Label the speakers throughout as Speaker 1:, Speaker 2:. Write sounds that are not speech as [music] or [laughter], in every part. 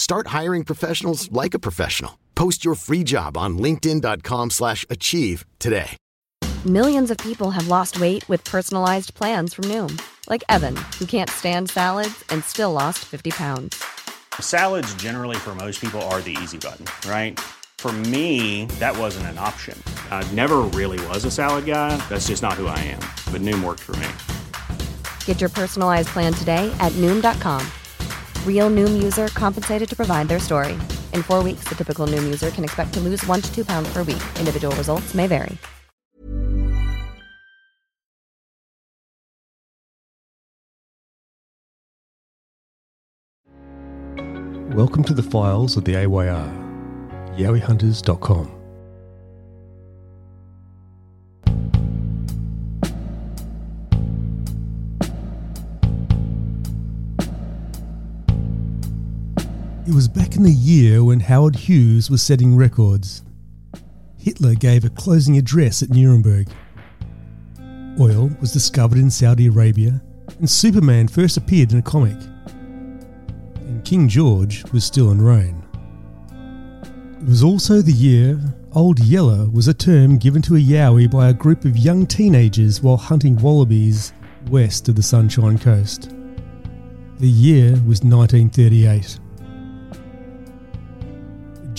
Speaker 1: Start hiring professionals like a professional. Post your free job on linkedin.com/achieve slash achieve today.
Speaker 2: Millions of people have lost weight with personalized plans from Noom, like Evan, who can't stand salads and still lost 50 pounds.
Speaker 3: Salads, generally, for most people, are the easy button, right? For me, that wasn't an option. I never really was a salad guy. That's just not who I am. But Noom worked for me.
Speaker 2: Get your personalized plan today at Noom.com. Real Noom user compensated to provide their story. In four weeks, the typical Noom user can expect to lose one to two pounds per week. Individual results may vary.
Speaker 4: Welcome to the files of the AYR. YowieHunters.com. It was back in the year when Howard Hughes was setting records. Hitler gave a closing address at Nuremberg. Oil was discovered in Saudi Arabia, and Superman first appeared in a comic. And King George was still in reign. It was also the year Old Yeller was a term given to a Yowie by a group of young teenagers while hunting wallabies west of the Sunshine Coast. The year was 1938.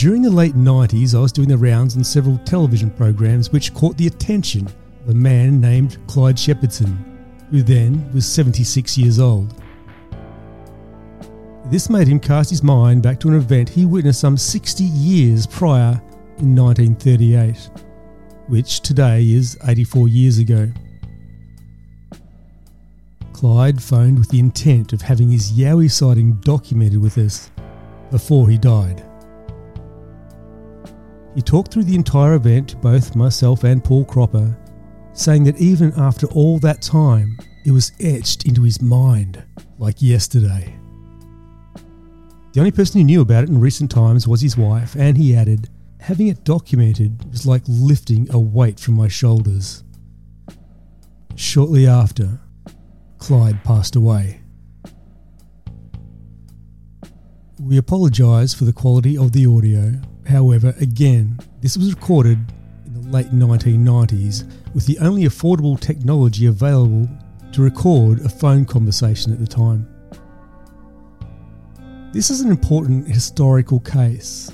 Speaker 4: During the late 90s, I was doing the rounds on several television programs which caught the attention of a man named Clyde Shepherdson, who then was 76 years old. This made him cast his mind back to an event he witnessed some 60 years prior in 1938, which today is 84 years ago. Clyde phoned with the intent of having his Yowie sighting documented with us before he died. He talked through the entire event to both myself and Paul Cropper, saying that even after all that time, it was etched into his mind like yesterday. The only person who knew about it in recent times was his wife, and he added, Having it documented was like lifting a weight from my shoulders. Shortly after, Clyde passed away. We apologise for the quality of the audio. However, again, this was recorded in the late 1990s with the only affordable technology available to record a phone conversation at the time. This is an important historical case.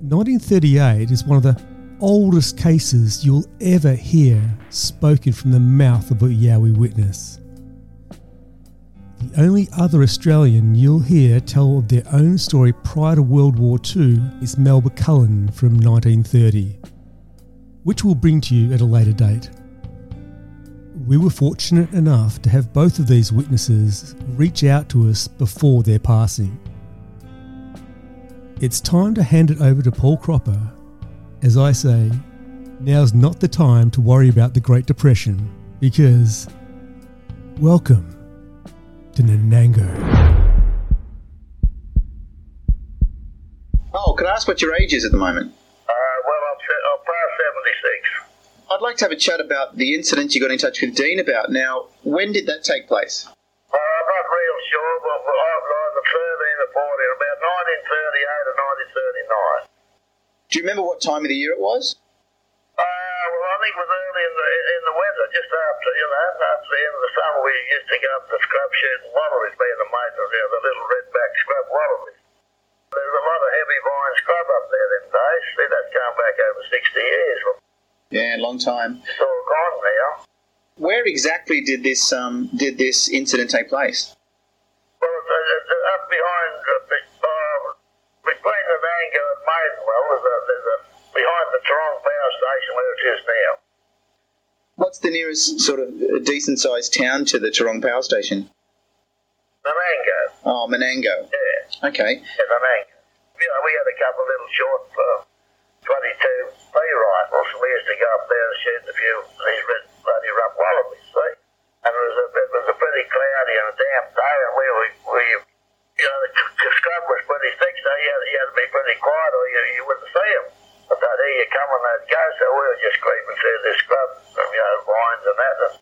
Speaker 4: 1938 is one of the oldest cases you'll ever hear spoken from the mouth of a Yowie witness. The only other Australian you'll hear tell of their own story prior to World War II is Mel McCullen from 1930, which we'll bring to you at a later date. We were fortunate enough to have both of these witnesses reach out to us before their passing. It's time to hand it over to Paul Cropper. As I say, now's not the time to worry about the Great Depression because, welcome to Nanango.
Speaker 5: Oh, can I ask what your age is at the moment?
Speaker 6: Uh, well, I'm, se- I'm past 76.
Speaker 5: I'd like to have a chat about the incident you got in touch with Dean about. Now, when did that take place?
Speaker 6: Uh, I'm not real sure, but I'm on the 13 or 14, about 1938 or 1939.
Speaker 5: Do you remember what time of the year it was?
Speaker 6: Uh, think it was early in the in the winter, just after you know, after the end of the summer, we used to go up to scrub shooting wallabies, being the major, you know, the little red-backed scrub wallabies. There's a lot of heavy vine scrub up there them days. See, that's going back over 60 years.
Speaker 5: Yeah, long time.
Speaker 6: It's all gone now.
Speaker 5: Where exactly did this um did this incident take place?
Speaker 6: Well, it's, it's, it's up behind, uh, uh, between Nanango and Maidenwell, there's a, behind the Tarong Power Station where it is now.
Speaker 5: What's the nearest sort of decent sized town to the Tarong Power Station?
Speaker 6: Nanango,
Speaker 5: Oh, Nanango.
Speaker 6: yeah,
Speaker 5: Okay.
Speaker 6: yeah, Nanango. You know, we had a couple of little short uh, 22 P rifles, and we used to go up there and shoot a few of these red bloody rough wallabies, see? And it was a, it was a pretty cloudy and a damp day, and we were, we, you know, the, the scrub was pretty thick, so you had, you had to be pretty quiet or you, you wouldn't see them. But hear you coming, they'd go, so we were just creeping through the scrub, you know, vines and that, and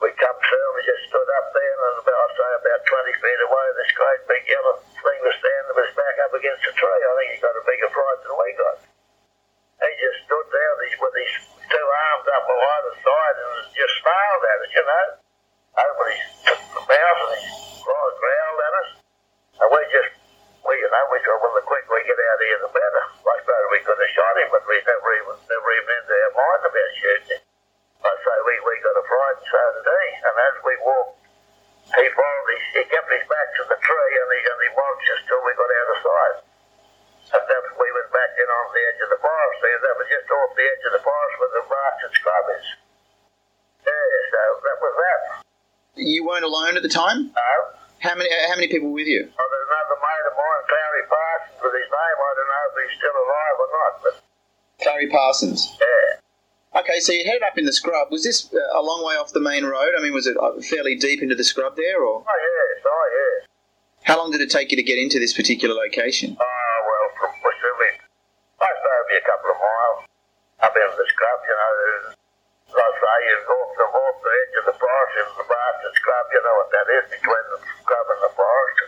Speaker 6: we come through and we just stood up there, and about, I'd say about 20 feet away, this great big yellow thing was standing with his back up against a tree. I think he got a bigger fright than we got. He just stood there with his two arms up on either side and just smiled at us, you know. Opened his mouth and he growled at us. And we just, we, you know, we thought, well, the quicker we get out of here, the better. I suppose we could have shot him, but we never even, never even entered our mind about shooting. I say, we, we got a fright, so did he. And as we walked, he followed, he, he kept his back to the tree and he, and he watched us till we got out of sight. And then we went back in on the edge of the forest. See, that was just off the edge of the forest where the bastard scrub is. Yeah, so that was that.
Speaker 5: You weren't alone at the time.
Speaker 6: No.
Speaker 5: How many uh, how many people were with you?
Speaker 6: Oh, there's another mate of mine, Clary Parsons, with his name. I don't know if he's still alive or not, but
Speaker 5: Clary Parsons.
Speaker 6: yeah.
Speaker 5: Okay, so you headed up in the scrub. Was this uh, a long way off the main road? I mean, was it uh, fairly deep into the scrub there, or
Speaker 6: Oh, yes, oh, yes.
Speaker 5: how long did it take you to get into this particular location?
Speaker 6: Oh, well, from Washington, I be a couple of miles up into the scrub, you know. Like I say, you off the, off the edge of the forest into the bastard scrub, you know what that is, between the scrub and the forest.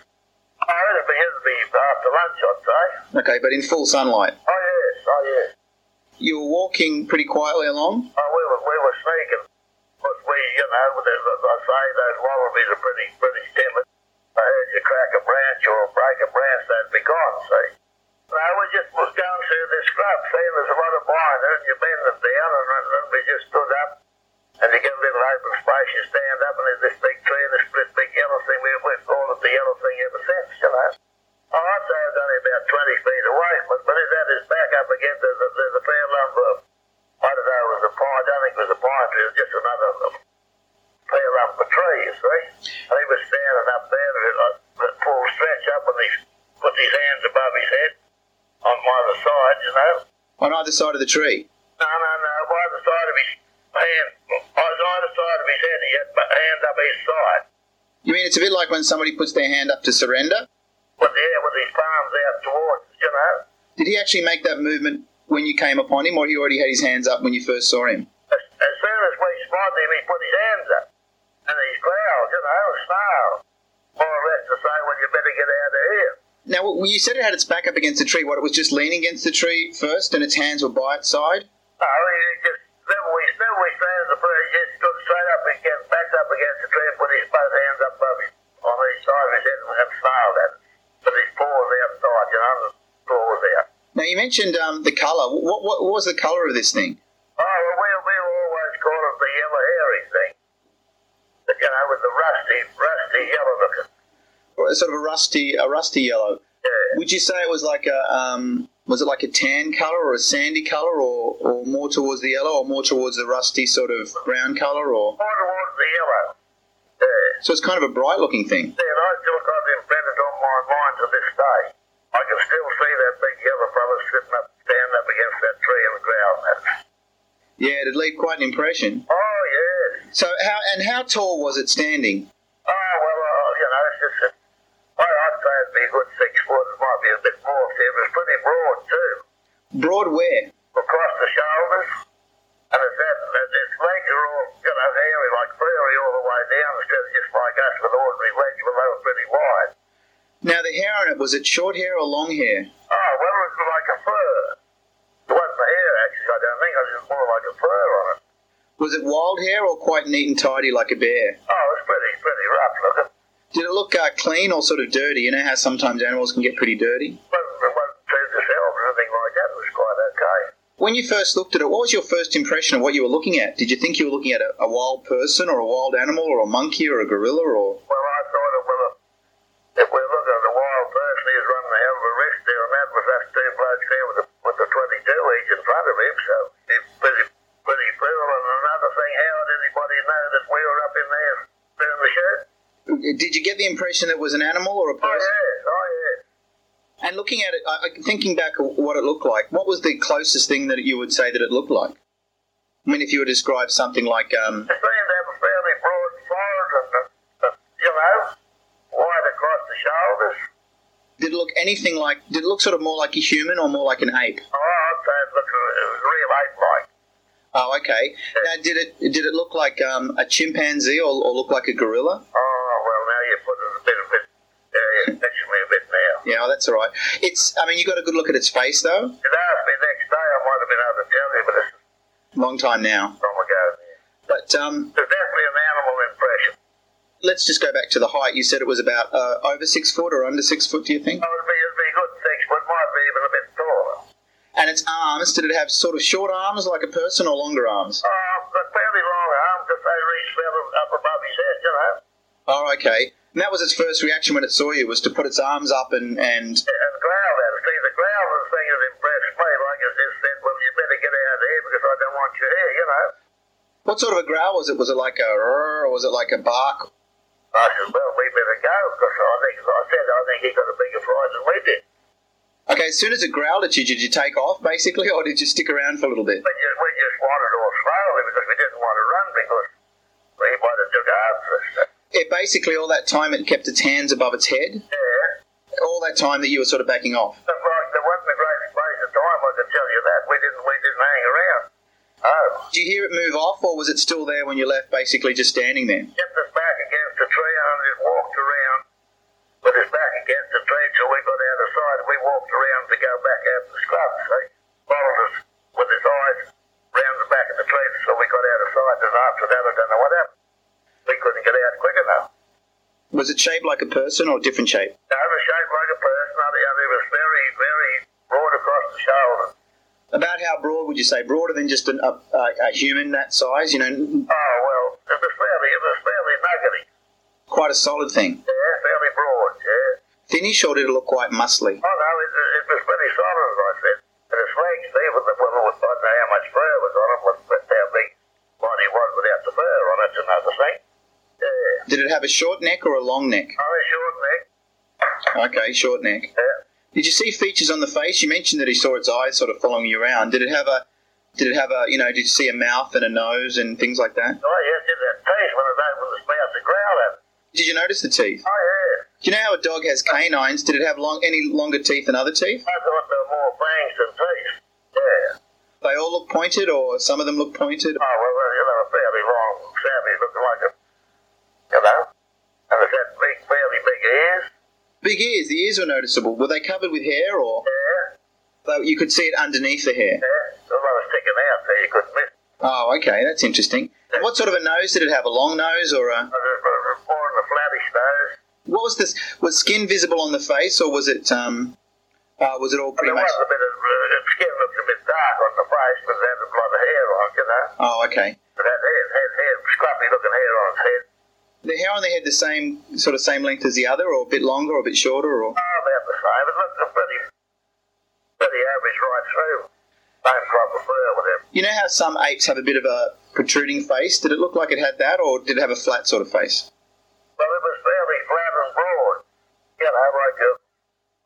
Speaker 6: Oh, it'd be, it'd be after lunch, I'd say.
Speaker 5: Okay, but in full sunlight.
Speaker 6: Oh, yes, oh, yes.
Speaker 5: You were walking pretty quietly along.
Speaker 6: Oh, we were, we were sneaking. But we, you know, as I say, those wallabies are pretty, pretty timid. I heard you crack a branch or break a branch, they'd be gone, see? No, we just was going through the scrub, seeing there's a lot of there, and you bend them down, and then we just stood up, and you get a little open space, you stand up, and there's this big tree and this this big yellow thing. We, we've called it the yellow thing ever since, you know. Oh, I'd say it's only about 20 feet away, but, but it's at his back up against, there's a, there's a fair lump of, I don't know, it was a pine, I don't think it was a pine tree, it was just another fair lump of tree, you see. And he was standing up there at a at full stretch up, and he puts his hands above his head on either side, you know.
Speaker 5: On either side of the tree.
Speaker 6: No, no, no, by the side of his hand, on either side of his head, he had my hand up his side.
Speaker 5: You mean it's a bit like when somebody puts their hand up to surrender?
Speaker 6: With, yeah, with his palms out towards, us, you know.
Speaker 5: Did he actually make that movement when you came upon him, or he already had his hands up when you first saw him?
Speaker 6: As, as soon as we spotted him, he put his hands up. And he growled, you know, snarled. More or less to say, well, you better get out of here.
Speaker 5: Now, you said it had its back up against the tree. What, it was just leaning against the tree first, and its hands were by its side?
Speaker 6: No, he he just, never we, never we stand the prayer, he just stood straight up and against, backed up against the tree and put his both hands up above him, on each side of his head and, and snarled at it. But his paws outside, you know, and the claws out.
Speaker 5: Now, you mentioned um, the colour. What, what, what was the colour of this thing?
Speaker 6: Oh, well, we, we always call it the yellow hairy thing. You know, with the rusty, rusty yellow looking.
Speaker 5: Or Sort of a rusty, a rusty yellow.
Speaker 6: Yeah.
Speaker 5: Would you say it was like a, um, was it like a tan colour or a sandy colour, or, or more towards the yellow, or more towards the rusty sort of brown colour, or?
Speaker 6: More towards the yellow. Yeah.
Speaker 5: So it's kind of a bright looking thing.
Speaker 6: Yeah, and I still got it imprinted on my mind to this day. I can still see that big yellow fella sitting up, standing up against that tree and growling at us.
Speaker 5: Yeah, it'd leave quite an impression.
Speaker 6: Oh, yes.
Speaker 5: So how and how tall was it standing?
Speaker 6: Oh, well, uh, you know, it's just, a, I, I'd say it'd be a good six foot. It might be a bit more if it was pretty broad, too.
Speaker 5: Broad where?
Speaker 6: Across the shoulders. And it's that, that its legs are all, you know, hairy like furry all the way down instead of just like us with ordinary legs, but they were pretty wide.
Speaker 5: Now the hair on it was it short hair or long hair?
Speaker 6: Oh, well, it was like a fur. It wasn't hair, actually, I don't think. It was just more like a fur on it.
Speaker 5: Was it wild hair or quite neat and tidy like a bear?
Speaker 6: Oh, it was pretty, pretty rough looking.
Speaker 5: Did it look uh, clean or sort of dirty? You know how sometimes animals can get pretty dirty.
Speaker 6: But like that. It was quite okay.
Speaker 5: When you first looked at it, what was your first impression of what you were looking at? Did you think you were looking at a, a wild person or a wild animal or a monkey or a gorilla or?
Speaker 6: Well, I thought it was a, if we're looking at a wild person, he's running a hell of a risk there, and that was us two blokes there with the, with the 22 each in front of him, so it's pretty, pretty cool. And another thing, how did anybody know that we were up in there doing the show?
Speaker 5: Did you get the impression it was an animal or a person?
Speaker 6: Oh,
Speaker 5: person?
Speaker 6: yeah, oh, yeah.
Speaker 5: And looking at it, I, I- thinking back of what it looked like, what was the closest thing that you would say that it looked like? I mean, if you were to describe something like, um,
Speaker 6: It seemed to have a fairly broad forehead and, uh, uh, you know, wide across the shoulders.
Speaker 5: did it look anything like? Did it look sort of more like a human or more like an ape?
Speaker 6: Oh, I'd say it, looked, it was real ape-like.
Speaker 5: Oh, okay. Now, did it did it look like um, a chimpanzee or, or look like a gorilla?
Speaker 6: Oh, well, now you're putting a bit, a bit, yeah, you're touching me a
Speaker 5: Yeah, that's all right. It's. I mean, you got a good look at its face though.
Speaker 6: If asked me next day, I might have been able to tell you, but it's
Speaker 5: Long time now.
Speaker 6: long ago.
Speaker 5: But um,
Speaker 6: There's definitely an animal impression.
Speaker 5: let's just go back to the height. You said it was about uh, over six foot or under six foot. Do you think?
Speaker 6: Oh, it'd be, it'd be good six foot, might be even a bit taller.
Speaker 5: And its arms. Did it have sort of short arms like a person or longer arms?
Speaker 6: But fairly long arms, if they reach up above his head, you know.
Speaker 5: Oh, okay. And that was its first reaction when it saw you was to put its arms up and and
Speaker 6: And growl at it. See, the growling thing has impressed me. Like it just said, well, you better get out of here because I don't want you here, you know.
Speaker 5: what sort of a growl was it? Was it like a roar or was it like a bark?
Speaker 6: I said, well, we better go because I think, I said, I think he got a bigger fright than we did.
Speaker 5: Okay, as soon as it growled at you, did you take off basically, [laughs] or did you stick around for a little bit?
Speaker 6: We just, we just wanted to slowly because we didn't want to run because he might have took after us.
Speaker 5: It basically all that time it kept its hands above its head.
Speaker 6: Yeah.
Speaker 5: All that time that you were sort of backing off.
Speaker 6: But there wasn't a great space of time, I can tell you that. We didn't, we didn't hang around. Oh.
Speaker 5: Did you hear it move off, or was it still there when you left, basically just standing there?
Speaker 6: Kept us back against the tree and it walked around with his back against the tree till we got out of sight. We walked around to go back out the scrub, see? Followed us with his eyes round the back of the tree till we got out of sight. And after that, I don't know what happened. We couldn't get out quick enough.
Speaker 5: Was it shaped like a person or a different shape?
Speaker 6: No, it was shaped like a person, and it was very, very broad across the shoulder.
Speaker 5: About how broad would you say? Broader than just an, a, a, a human that size? You know,
Speaker 6: Oh, well, it was fairly, it was fairly nuggety.
Speaker 5: quite a solid thing.
Speaker 6: Yeah, fairly broad, yeah.
Speaker 5: Thinnish, or did it look quite muscly?
Speaker 6: Oh, no, it, it was pretty solid, as I said. And his legs, the, well, I don't know how much fur was on it, but but how big body was without the fur on it's another thing. Yeah.
Speaker 5: Did it have a short neck or a long neck?
Speaker 6: Oh, a short neck.
Speaker 5: Okay, short neck.
Speaker 6: Yeah.
Speaker 5: Did you see features on the face? You mentioned that he saw its eyes sort of following you around. Did it have a? Did it have a? You know, did you see a mouth and a nose and things like that?
Speaker 6: Oh, yes, did that teeth when it opened its mouth to growl at.
Speaker 5: Did you notice the teeth?
Speaker 6: Oh, yeah.
Speaker 5: Do you know how a dog has canines? Did it have long, any longer teeth than other teeth?
Speaker 6: I thought there were more fangs than teeth. Yeah.
Speaker 5: They all look pointed, or some of them look pointed.
Speaker 6: Oh, well, well, you know, fairly long, savvy, looking like a, you know, and it's had big, fairly big ears.
Speaker 5: Big ears. The ears were noticeable. Were they covered with hair, or
Speaker 6: Yeah,
Speaker 5: you could see it underneath the hair?
Speaker 6: yeah. A lot of sticking out there, you couldn't miss.
Speaker 5: Oh, okay, that's interesting. And what sort of a nose did it have? A long nose, or a?
Speaker 6: More in the flattish nose.
Speaker 5: What was this? Was skin visible on the face, or was it? Um, uh, was it all pretty
Speaker 6: there
Speaker 5: much?
Speaker 6: was a bit of, uh, skin looked a bit dark on the face, but it had a lot of hair on you know.
Speaker 5: Oh, okay.
Speaker 6: It had hair, had hair, scruffy looking hair on its head.
Speaker 5: The hair on the head the same sort of same length as the other, or a bit longer, or a bit shorter, or
Speaker 6: Oh, about the same. It looked a pretty, pretty average right through. Same crop of fur with it.
Speaker 5: you know how some apes have a bit of a protruding face? Did it look like it had that, or did it have a flat sort of face?
Speaker 6: Well, it was fairly flat and broad. You know, like a,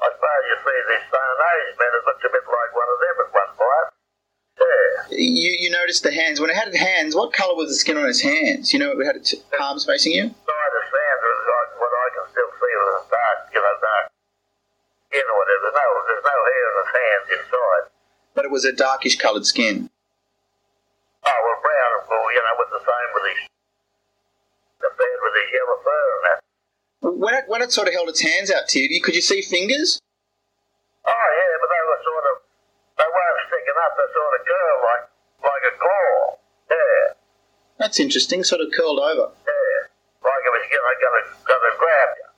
Speaker 6: I suppose you see these stone age men, it looked a bit like one of them at one point. Yeah.
Speaker 5: You you noticed the hands when it had hands. What colour was the skin on its hands? You know, it had its palms facing you.
Speaker 6: Side of sand like what I can still see was dark, you know, dark. You know what, there's no, there's no hair in his hands inside.
Speaker 5: but it was a darkish coloured skin.
Speaker 6: Oh, well, brown, well, you know, with the same with his, the bed with his yellow fur and that.
Speaker 5: When it when it sort of held its hands out to you, could you see fingers?
Speaker 6: Oh, yeah, but they were sort of, they weren't sticking up, they sort of curled like, like a claw. Yeah,
Speaker 5: That's interesting. Sort of curled over.
Speaker 6: yeah. Like it was, know, gonna, gonna grab you.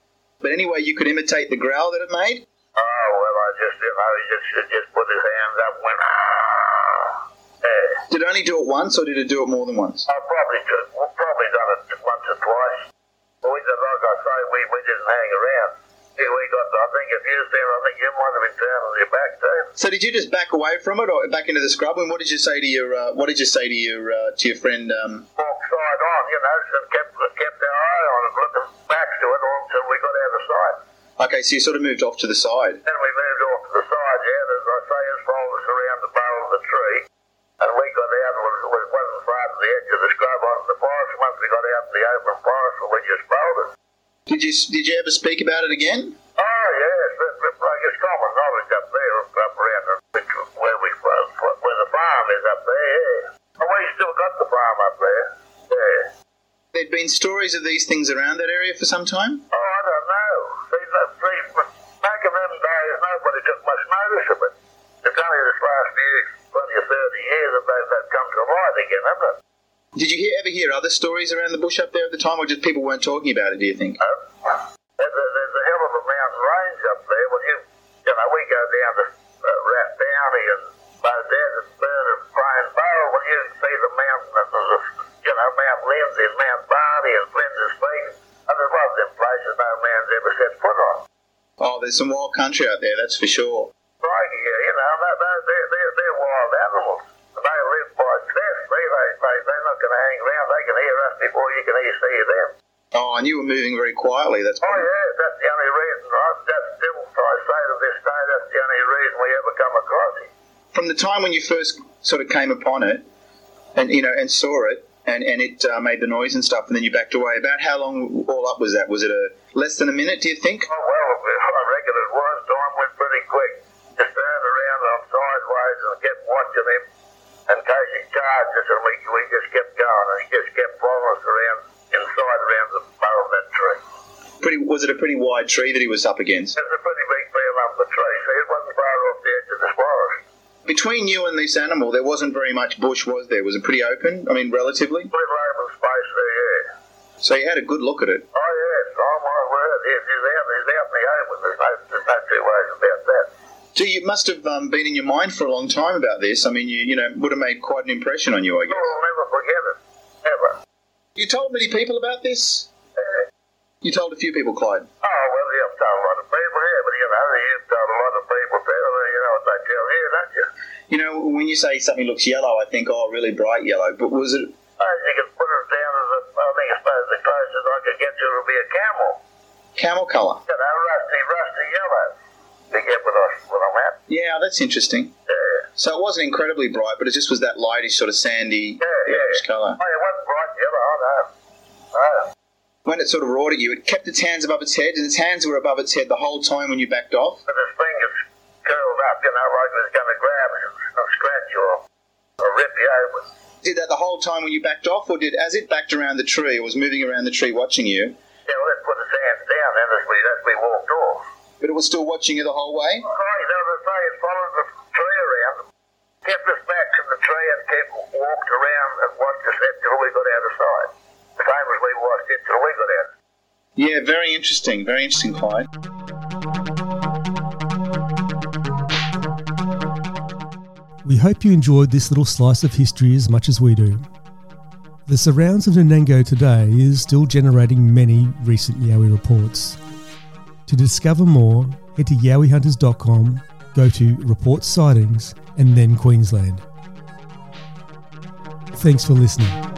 Speaker 5: But anyway, you could imitate the growl that it made.
Speaker 6: Oh, well, I just you know, he just, he just put his hands up and went, ah. Yeah.
Speaker 5: Did it only do it once, or did it do it more than once?
Speaker 6: I probably could, we've probably done it once or twice. But we did, like I say, we, we didn't hang around. We got, I think you was there, I think you might have been down on your back too.
Speaker 5: So did you just back away from it, or back into the scrub? And what did you say to your uh, What did you say to your uh, to your friend? Um,
Speaker 6: Walk side on, you know, so kept, kept our eye on it, looking back to it until we got out of sight.
Speaker 5: okay, so you sort of moved off to the side.
Speaker 6: Then we moved off to the side, yeah, and as I say, as far as around the barrel of the tree. And we got out, it was, was, wasn't far to the edge of the scrub onto the forest. Once we got out to the open forest, we just bolted.
Speaker 5: Did you Did you ever speak about it again?
Speaker 6: Oh, yes, it, it, like knowledge up there, up around where we, was, where the farm is up there, yeah. And we still got the farm up there, yeah.
Speaker 5: There'd been stories of these things around that area for some time.
Speaker 6: Oh, I don't know. See, see, back in them days, nobody took much notice of it. It's only this last few, 20 or 30 years that they've, they've come to light again, haven't it?
Speaker 5: Did you hear, ever hear other stories around the bush up there at the time, or just people weren't talking about it? Do you think?
Speaker 6: Uh, there's, a, there's a hell of a mountain range up there. When you, you know, we go down to uh, Rathdowney and by the desert burn and Brian Barrel, when you see the mountain, and there's a, you know, Mount Lindesay and Mount Barney and Flinders Peak, and there's lots of them places no man's ever set foot on.
Speaker 5: Oh, there's some wild country out there, that's for sure.
Speaker 6: Like, yeah, you know, they, they, they're, they're, wild animals. They live by sense. They, they, they, they're not going to hang around. They can hear us before you can hear see them.
Speaker 5: Oh, and you were moving very quietly. That's
Speaker 6: Oh,
Speaker 5: probably,
Speaker 6: yeah, that's the only reason, right? That's still, I say to this day, that's the only reason we ever come across him.
Speaker 5: from the time when you first sort of came upon it, and you know, and saw it, and and it uh, made the noise and stuff, and then you backed away. About how long all up was that? Was it a less than a minute? Do you think?
Speaker 6: Oh, well, I reckon it was. Time went pretty quick. Just turned around on sideways and kept watching him in Casey charged us, and we, we just kept going, and he just kept following us around, inside around the barrel of that tree.
Speaker 5: Pretty was it a pretty wide tree that he was up against?
Speaker 6: It's a pretty big fair lump of tree, so it wasn't far off the edge of the forest.
Speaker 5: Between you and this animal, there wasn't very much bush, was there? Was it pretty open? I mean, relatively.
Speaker 6: Little open space there, yeah.
Speaker 5: So you had a good look at it.
Speaker 6: Oh, yes, oh my word, yes, he's out, he's out in the open. There's no, there's no two ways about that.
Speaker 5: Gee, you must have um, been in your mind for a long time about this. I mean, you you know would have made quite an impression on you, I guess.
Speaker 6: I'll never forget it, ever.
Speaker 5: You told many people about this.
Speaker 6: Uh,
Speaker 5: You told a few people, Clyde.
Speaker 6: Oh, well, you've told a lot of people, yeah, but you know, you've told a lot of people too, you know what they tell you, don't you?
Speaker 5: You know, when you say something looks yellow, I think, oh, really bright yellow. But was it?
Speaker 6: Oh, you could put it down as a, I think I suppose the closest I could get to would be a camel.
Speaker 5: Camel colour.
Speaker 6: You know, rusty. To get what, I, what I'm at.
Speaker 5: Yeah, that's interesting.
Speaker 6: Yeah.
Speaker 5: So it wasn't incredibly bright, but it just was that lightish sort of sandy
Speaker 6: Yeah, yeah.
Speaker 5: yellowish colour.
Speaker 6: Oh, it wasn't bright yellow, I know. Oh.
Speaker 5: When it sort of roared at you, it kept its hands above its head, and its hands were above its head the whole time when you backed off.
Speaker 6: But his fingers curled up, you know, like he was going to grab it and, and scratch you or, or rip you open.
Speaker 5: Did that the whole time when you backed off, or did as it backed around the tree or was moving around the tree watching you,
Speaker 6: Yeah, well, let's put his hands down then as we, as we walked off.
Speaker 5: But it was still watching you the whole way?
Speaker 6: You know, as I say, it followed the tree around, kept us back from the tree and kept walked around and watched us until we got out of sight. The same as we watched it till we got out.
Speaker 5: Yeah, very interesting. Very interesting, Clyde.
Speaker 4: We hope you enjoyed this little slice of history as much as we do. The surrounds of Nanango today is still generating many recent Yowie reports. To discover more, head to yowiehunters.com, go to Report Sightings, and then Queensland. Thanks for listening.